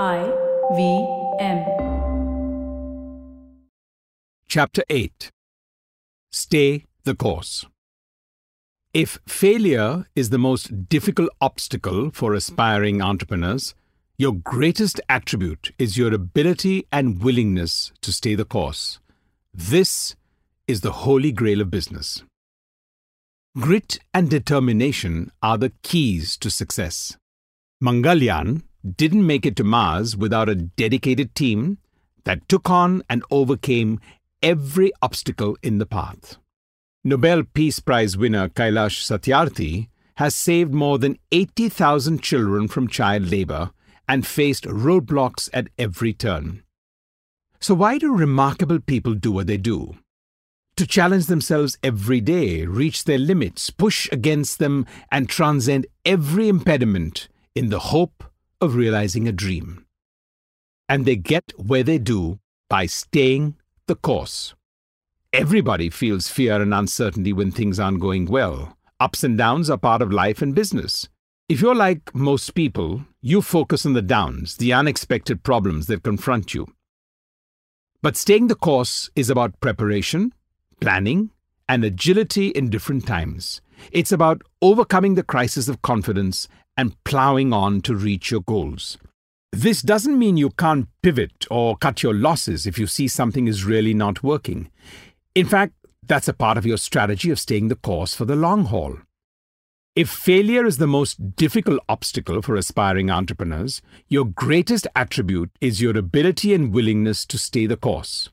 I V M. Chapter 8 Stay the Course. If failure is the most difficult obstacle for aspiring entrepreneurs, your greatest attribute is your ability and willingness to stay the course. This is the holy grail of business. Grit and determination are the keys to success. Mangalyaan didn't make it to Mars without a dedicated team that took on and overcame every obstacle in the path. Nobel Peace Prize winner Kailash Satyarthi has saved more than 80,000 children from child labor and faced roadblocks at every turn. So, why do remarkable people do what they do? To challenge themselves every day, reach their limits, push against them, and transcend every impediment in the hope of realizing a dream. And they get where they do by staying the course. Everybody feels fear and uncertainty when things aren't going well. Ups and downs are part of life and business. If you're like most people, you focus on the downs, the unexpected problems that confront you. But staying the course is about preparation, planning, and agility in different times. It's about overcoming the crisis of confidence and plowing on to reach your goals. This doesn't mean you can't pivot or cut your losses if you see something is really not working. In fact, that's a part of your strategy of staying the course for the long haul. If failure is the most difficult obstacle for aspiring entrepreneurs, your greatest attribute is your ability and willingness to stay the course.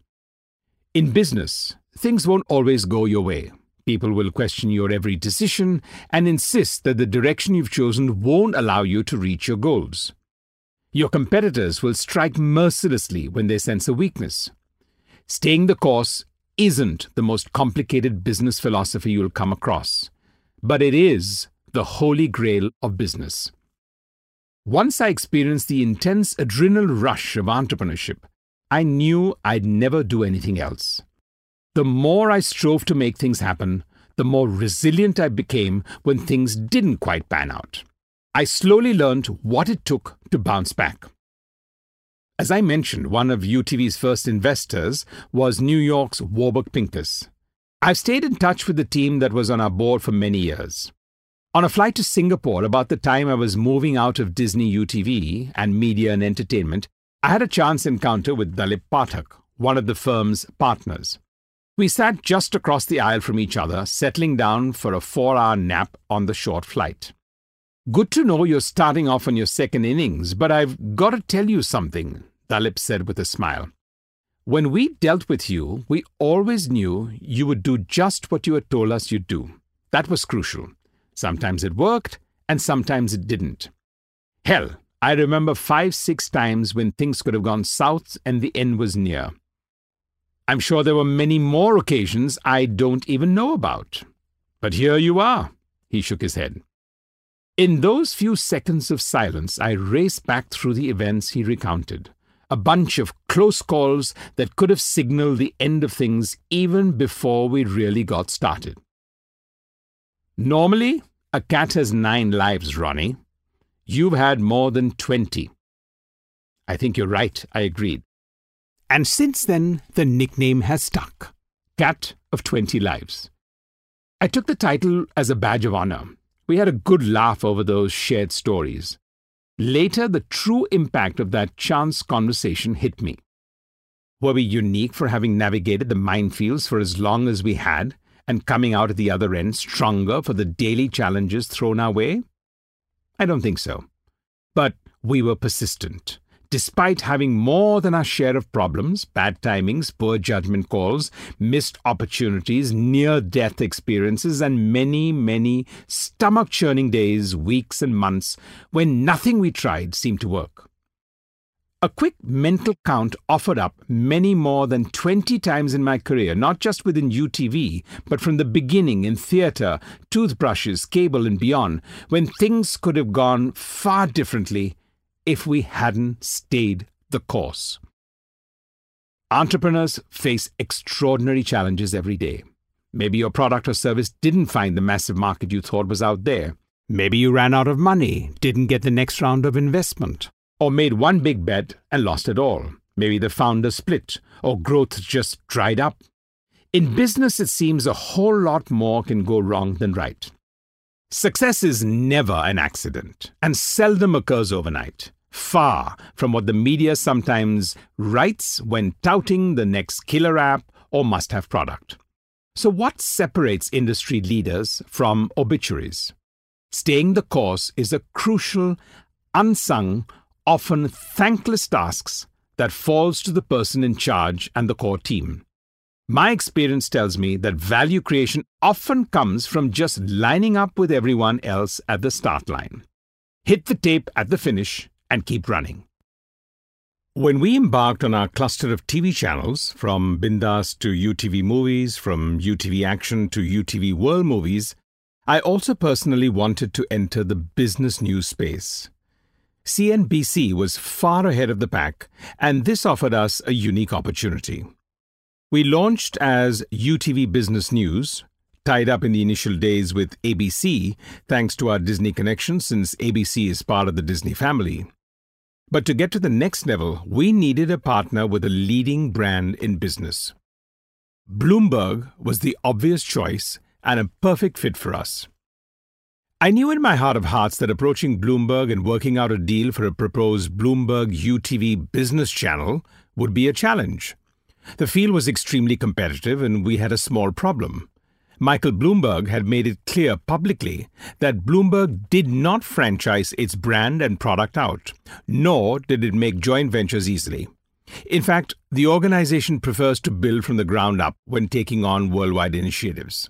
In business, things won't always go your way. People will question your every decision and insist that the direction you've chosen won't allow you to reach your goals. Your competitors will strike mercilessly when they sense a weakness. Staying the course isn't the most complicated business philosophy you'll come across, but it is the holy grail of business. Once I experienced the intense adrenal rush of entrepreneurship, I knew I'd never do anything else. The more I strove to make things happen, the more resilient I became when things didn't quite pan out. I slowly learned what it took to bounce back. As I mentioned, one of UTV's first investors was New York's Warburg Pincus. I've stayed in touch with the team that was on our board for many years. On a flight to Singapore, about the time I was moving out of Disney UTV and media and entertainment, I had a chance encounter with Dalip Pathak, one of the firm's partners. We sat just across the aisle from each other, settling down for a four hour nap on the short flight. Good to know you're starting off on your second innings, but I've got to tell you something, Dalip said with a smile. When we dealt with you, we always knew you would do just what you had told us you'd do. That was crucial. Sometimes it worked, and sometimes it didn't. Hell, I remember five, six times when things could have gone south and the end was near. I'm sure there were many more occasions I don't even know about. But here you are, he shook his head. In those few seconds of silence, I raced back through the events he recounted. A bunch of close calls that could have signaled the end of things even before we really got started. Normally, a cat has nine lives, Ronnie. You've had more than twenty. I think you're right, I agreed. And since then, the nickname has stuck Cat of 20 Lives. I took the title as a badge of honor. We had a good laugh over those shared stories. Later, the true impact of that chance conversation hit me. Were we unique for having navigated the minefields for as long as we had and coming out at the other end stronger for the daily challenges thrown our way? I don't think so. But we were persistent despite having more than our share of problems, bad timings, poor judgment calls, missed opportunities, near death experiences, and many, many stomach churning days, weeks, and months when nothing we tried seemed to work. A quick mental count offered up many more than 20 times in my career, not just within UTV, but from the beginning in theatre, toothbrushes, cable, and beyond, when things could have gone far differently if we hadn't stayed the course. Entrepreneurs face extraordinary challenges every day. Maybe your product or service didn't find the massive market you thought was out there. Maybe you ran out of money, didn't get the next round of investment. or made one big bet and lost it all. Maybe the founder split, or growth just dried up. In business, it seems a whole lot more can go wrong than right. Success is never an accident and seldom occurs overnight, far from what the media sometimes writes when touting the next killer app or must have product. So, what separates industry leaders from obituaries? Staying the course is a crucial, unsung, often thankless task that falls to the person in charge and the core team. My experience tells me that value creation often comes from just lining up with everyone else at the start line. Hit the tape at the finish and keep running. When we embarked on our cluster of TV channels, from Bindass to UTV Movies, from UTV Action to UTV World Movies, I also personally wanted to enter the business news space. CNBC was far ahead of the pack, and this offered us a unique opportunity. We launched as UTV Business News, tied up in the initial days with ABC, thanks to our Disney connection since ABC is part of the Disney family. But to get to the next level, we needed a partner with a leading brand in business. Bloomberg was the obvious choice and a perfect fit for us. I knew in my heart of hearts that approaching Bloomberg and working out a deal for a proposed Bloomberg UTV business channel would be a challenge. The field was extremely competitive and we had a small problem. Michael Bloomberg had made it clear publicly that Bloomberg did not franchise its brand and product out, nor did it make joint ventures easily. In fact, the organization prefers to build from the ground up when taking on worldwide initiatives.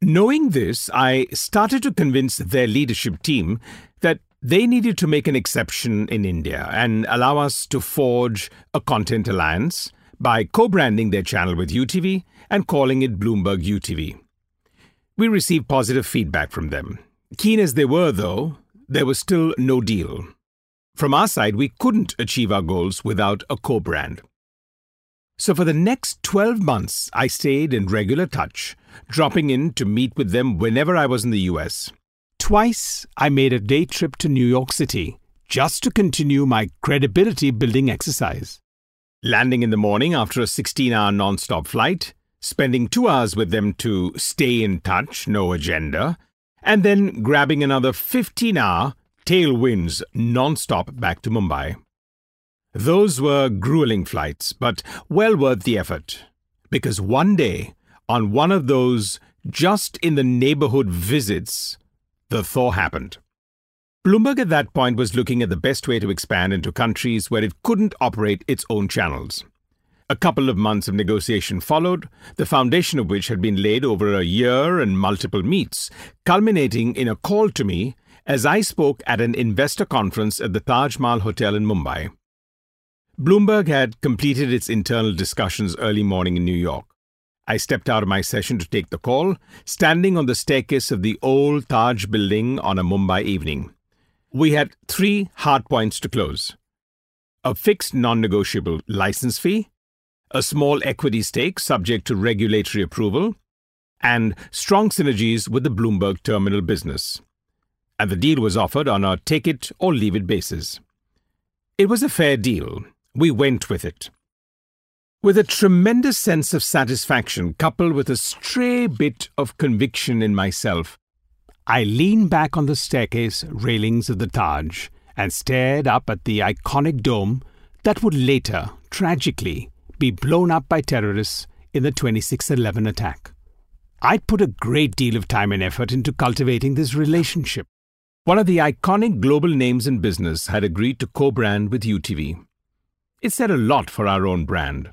Knowing this, I started to convince their leadership team that they needed to make an exception in India and allow us to forge a content alliance by co branding their channel with UTV and calling it Bloomberg UTV. We received positive feedback from them. Keen as they were, though, there was still no deal. From our side, we couldn't achieve our goals without a co brand. So for the next 12 months, I stayed in regular touch, dropping in to meet with them whenever I was in the US. Twice, I made a day trip to New York City just to continue my credibility building exercise. Landing in the morning after a 16 hour non stop flight, spending two hours with them to stay in touch, no agenda, and then grabbing another 15 hour tailwinds non stop back to Mumbai. Those were grueling flights, but well worth the effort. Because one day, on one of those just in the neighborhood visits, the thaw happened. Bloomberg at that point was looking at the best way to expand into countries where it couldn't operate its own channels. A couple of months of negotiation followed, the foundation of which had been laid over a year and multiple meets, culminating in a call to me as I spoke at an investor conference at the Taj Mahal Hotel in Mumbai. Bloomberg had completed its internal discussions early morning in New York. I stepped out of my session to take the call, standing on the staircase of the old Taj building on a Mumbai evening. We had three hard points to close a fixed non negotiable license fee, a small equity stake subject to regulatory approval, and strong synergies with the Bloomberg terminal business. And the deal was offered on a take it or leave it basis. It was a fair deal. We went with it. With a tremendous sense of satisfaction coupled with a stray bit of conviction in myself, I leaned back on the staircase railings of the Taj and stared up at the iconic dome that would later, tragically, be blown up by terrorists in the 2611 attack. I'd put a great deal of time and effort into cultivating this relationship. One of the iconic global names in business had agreed to co brand with UTV. It said a lot for our own brand.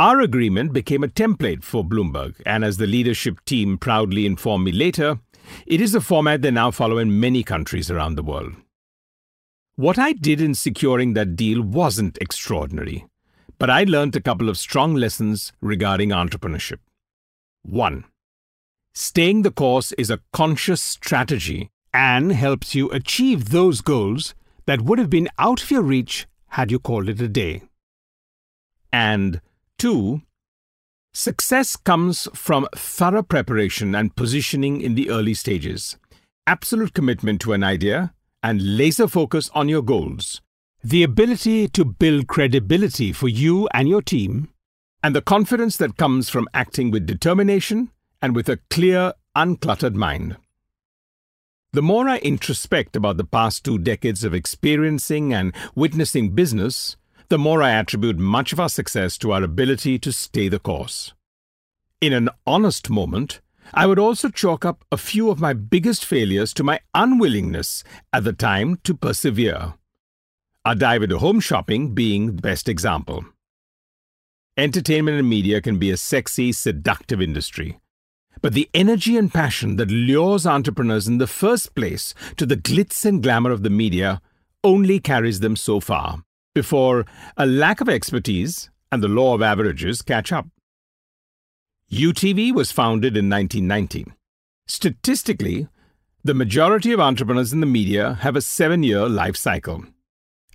Our agreement became a template for Bloomberg, and as the leadership team proudly informed me later, it is a format they now follow in many countries around the world. What I did in securing that deal wasn't extraordinary, but I learned a couple of strong lessons regarding entrepreneurship. 1. Staying the course is a conscious strategy and helps you achieve those goals that would have been out of your reach had you called it a day. And 2. Success comes from thorough preparation and positioning in the early stages, absolute commitment to an idea, and laser focus on your goals, the ability to build credibility for you and your team, and the confidence that comes from acting with determination and with a clear, uncluttered mind. The more I introspect about the past two decades of experiencing and witnessing business, the more I attribute much of our success to our ability to stay the course. In an honest moment, I would also chalk up a few of my biggest failures to my unwillingness at the time to persevere. Our dive into home shopping being the best example. Entertainment and media can be a sexy, seductive industry. But the energy and passion that lures entrepreneurs in the first place to the glitz and glamour of the media only carries them so far before a lack of expertise and the law of averages catch up. UTV was founded in 1990. Statistically, the majority of entrepreneurs in the media have a seven year life cycle.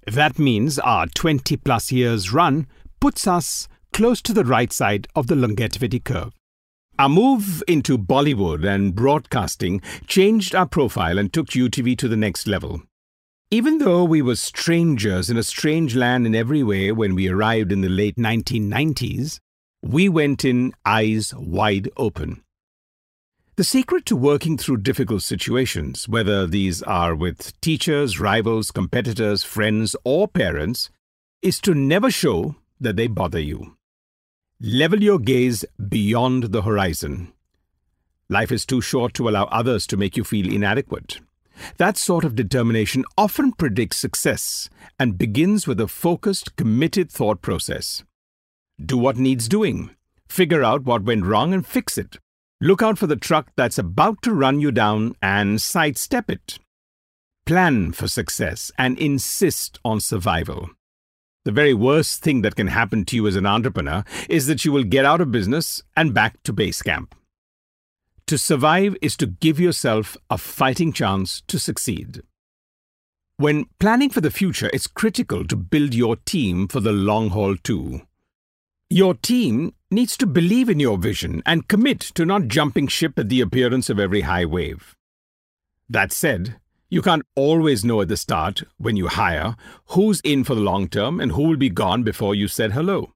That means our 20 plus years run puts us close to the right side of the longevity curve. Our move into Bollywood and broadcasting changed our profile and took UTV to the next level. Even though we were strangers in a strange land in every way when we arrived in the late 1990s, we went in eyes wide open. The secret to working through difficult situations, whether these are with teachers, rivals, competitors, friends, or parents, is to never show that they bother you. Level your gaze beyond the horizon. Life is too short to allow others to make you feel inadequate. That sort of determination often predicts success and begins with a focused, committed thought process. Do what needs doing. Figure out what went wrong and fix it. Look out for the truck that's about to run you down and sidestep it. Plan for success and insist on survival. The very worst thing that can happen to you as an entrepreneur is that you will get out of business and back to base camp. To survive is to give yourself a fighting chance to succeed. When planning for the future, it's critical to build your team for the long haul too. Your team needs to believe in your vision and commit to not jumping ship at the appearance of every high wave. That said, you can't always know at the start, when you hire, who's in for the long term and who will be gone before you said hello.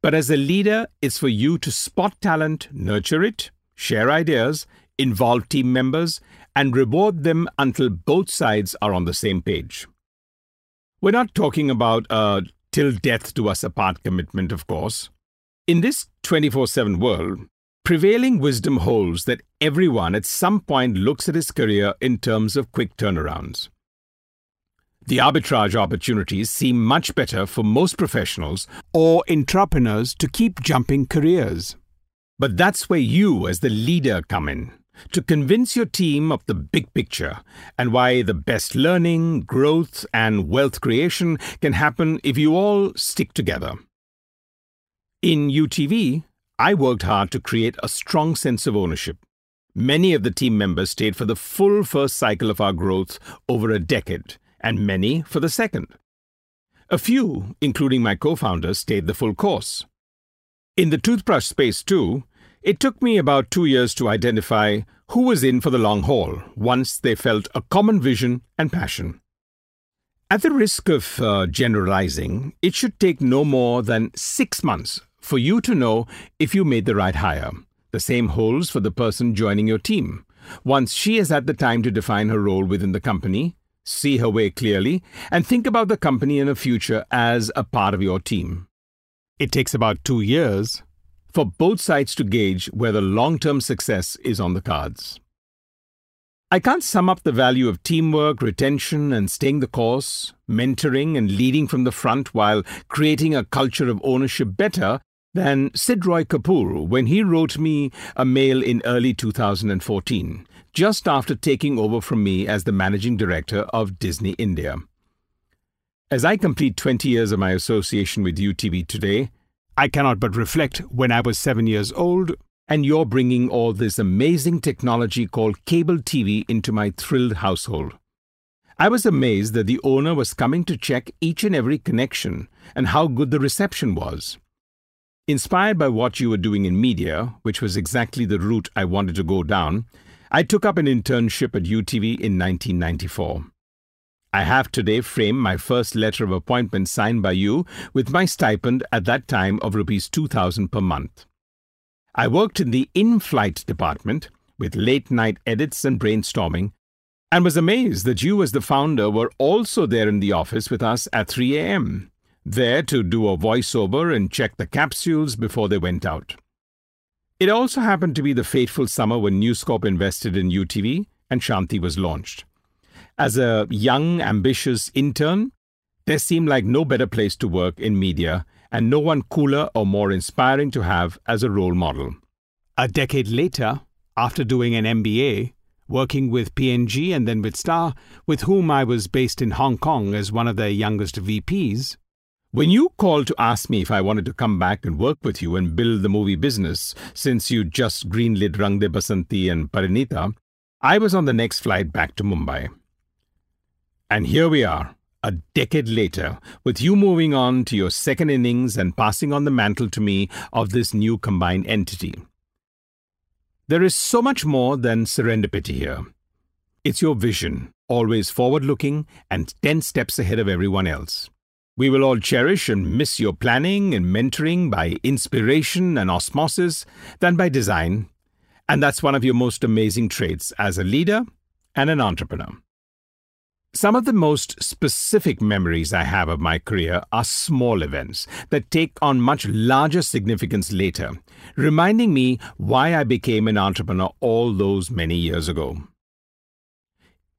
But as a leader, it's for you to spot talent, nurture it, share ideas, involve team members, and reward them until both sides are on the same page. We're not talking about a till death do us apart commitment, of course. In this 24 7 world, Prevailing wisdom holds that everyone at some point looks at his career in terms of quick turnarounds. The arbitrage opportunities seem much better for most professionals or entrepreneurs to keep jumping careers. But that's where you, as the leader, come in to convince your team of the big picture and why the best learning, growth, and wealth creation can happen if you all stick together. In UTV, I worked hard to create a strong sense of ownership. Many of the team members stayed for the full first cycle of our growth over a decade, and many for the second. A few, including my co founders, stayed the full course. In the toothbrush space, too, it took me about two years to identify who was in for the long haul once they felt a common vision and passion. At the risk of uh, generalizing, it should take no more than six months for you to know if you made the right hire. The same holds for the person joining your team. Once she has had the time to define her role within the company, see her way clearly, and think about the company in the future as a part of your team. It takes about two years for both sides to gauge whether long term success is on the cards. I can't sum up the value of teamwork, retention, and staying the course, mentoring, and leading from the front while creating a culture of ownership better than Sid Roy Kapur when he wrote me a mail in early 2014, just after taking over from me as the managing director of Disney India. As I complete 20 years of my association with UTV today, I cannot but reflect when I was seven years old and you're bringing all this amazing technology called cable TV into my thrilled household. I was amazed that the owner was coming to check each and every connection and how good the reception was. Inspired by what you were doing in media, which was exactly the route I wanted to go down, I took up an internship at UTV in 1994. I have today framed my first letter of appointment signed by you with my stipend at that time of rupees 2000 per month. I worked in the in flight department with late night edits and brainstorming, and was amazed that you, as the founder, were also there in the office with us at 3 a.m., there to do a voiceover and check the capsules before they went out. It also happened to be the fateful summer when News Corp invested in UTV and Shanti was launched. As a young, ambitious intern, there seemed like no better place to work in media and no one cooler or more inspiring to have as a role model. A decade later, after doing an MBA, working with P&G and then with Star, with whom I was based in Hong Kong as one of their youngest VPs, when you called to ask me if I wanted to come back and work with you and build the movie business, since you just greenlit Rang De Basanti and Parineeta, I was on the next flight back to Mumbai. And here we are, a decade later, with you moving on to your second innings and passing on the mantle to me of this new combined entity. There is so much more than serendipity here. It's your vision, always forward looking and 10 steps ahead of everyone else. We will all cherish and miss your planning and mentoring by inspiration and osmosis than by design. And that's one of your most amazing traits as a leader and an entrepreneur. Some of the most specific memories I have of my career are small events that take on much larger significance later, reminding me why I became an entrepreneur all those many years ago.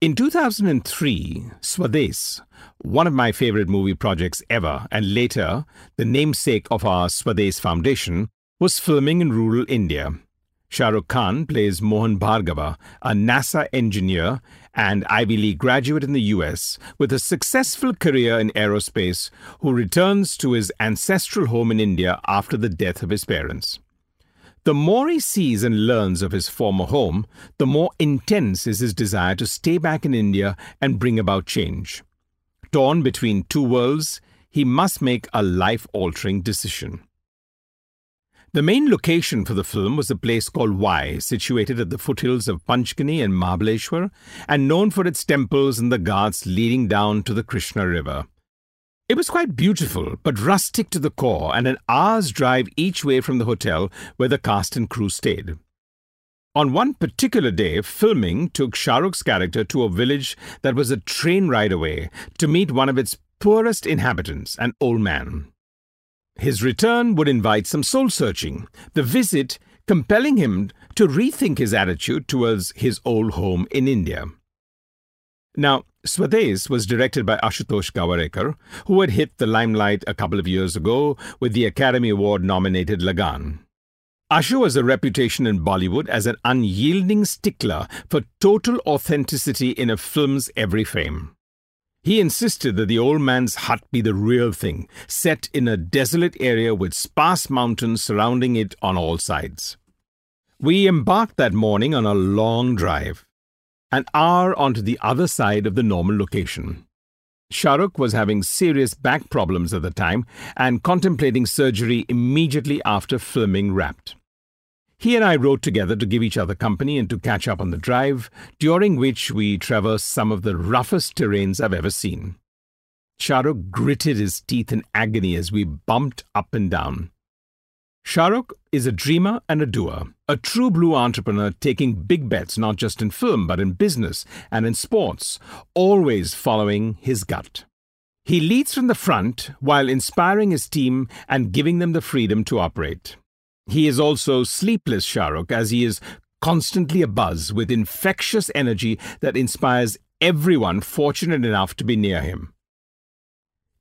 In 2003, Swades, one of my favorite movie projects ever, and later the namesake of our Swades Foundation, was filming in rural India. Shah Rukh Khan plays Mohan Bhargava, a NASA engineer and Ivy League graduate in the US with a successful career in aerospace who returns to his ancestral home in India after the death of his parents. The more he sees and learns of his former home, the more intense is his desire to stay back in India and bring about change. Torn between two worlds, he must make a life altering decision. The main location for the film was a place called Wai, situated at the foothills of Panchgani and Mahabaleshwar, and known for its temples and the ghats leading down to the Krishna River. It was quite beautiful, but rustic to the core, and an hour's drive each way from the hotel where the cast and crew stayed. On one particular day, filming took Shah Rukh's character to a village that was a train ride away to meet one of its poorest inhabitants, an old man. His return would invite some soul searching, the visit compelling him to rethink his attitude towards his old home in India. Now, Swades was directed by Ashutosh Gowariker, who had hit the limelight a couple of years ago with the Academy Award nominated Lagaan. Ashu has a reputation in Bollywood as an unyielding stickler for total authenticity in a film's every frame. He insisted that the old man's hut be the real thing, set in a desolate area with sparse mountains surrounding it on all sides. We embarked that morning on a long drive, an hour onto the other side of the normal location. Shah Rukh was having serious back problems at the time and contemplating surgery immediately after filming wrapped. He and I rode together to give each other company and to catch up on the drive, during which we traversed some of the roughest terrains I've ever seen. Shah Rukh gritted his teeth in agony as we bumped up and down. Shah Rukh is a dreamer and a doer, a true blue entrepreneur taking big bets not just in film but in business and in sports, always following his gut. He leads from the front while inspiring his team and giving them the freedom to operate. He is also sleepless Shah Rukh as he is constantly abuzz with infectious energy that inspires everyone fortunate enough to be near him.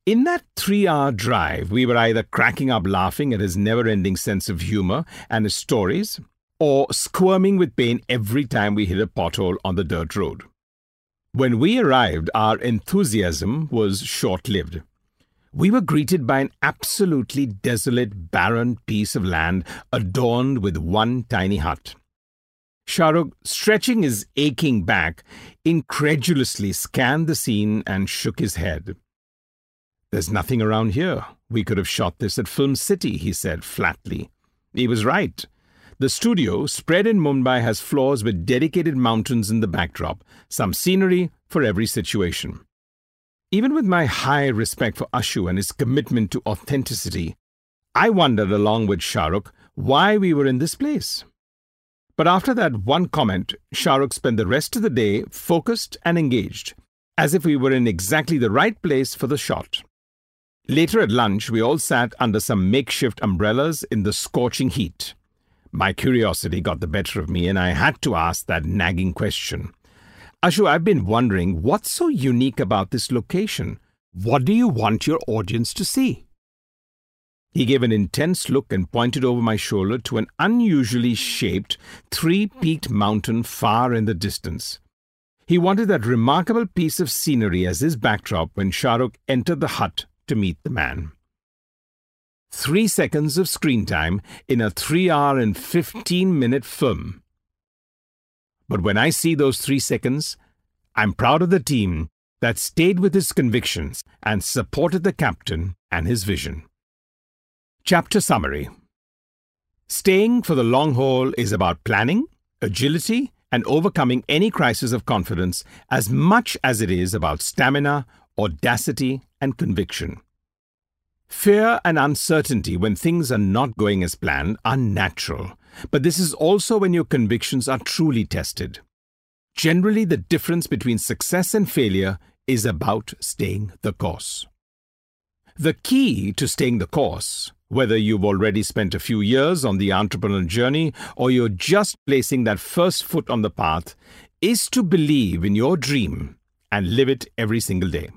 In that three hour drive, we were either cracking up laughing at his never ending sense of humor and his stories, or squirming with pain every time we hit a pothole on the dirt road. When we arrived, our enthusiasm was short lived we were greeted by an absolutely desolate, barren piece of land adorned with one tiny hut. Shah Rukh, stretching his aching back, incredulously scanned the scene and shook his head. There's nothing around here. We could have shot this at Film City, he said flatly. He was right. The studio, spread in Mumbai, has floors with dedicated mountains in the backdrop, some scenery for every situation. Even with my high respect for Ashu and his commitment to authenticity, I wondered along with Shahrukh why we were in this place. But after that one comment, Shahrukh spent the rest of the day focused and engaged, as if we were in exactly the right place for the shot. Later at lunch, we all sat under some makeshift umbrellas in the scorching heat. My curiosity got the better of me, and I had to ask that nagging question. Ashu, I've been wondering what's so unique about this location? What do you want your audience to see? He gave an intense look and pointed over my shoulder to an unusually shaped, three peaked mountain far in the distance. He wanted that remarkable piece of scenery as his backdrop when Shahrukh entered the hut to meet the man. Three seconds of screen time in a three hour and 15 minute film. But when I see those three seconds, I'm proud of the team that stayed with his convictions and supported the captain and his vision. Chapter Summary Staying for the long haul is about planning, agility, and overcoming any crisis of confidence as much as it is about stamina, audacity, and conviction. Fear and uncertainty when things are not going as planned are natural, but this is also when your convictions are truly tested. Generally, the difference between success and failure is about staying the course. The key to staying the course, whether you've already spent a few years on the entrepreneurial journey or you're just placing that first foot on the path, is to believe in your dream and live it every single day.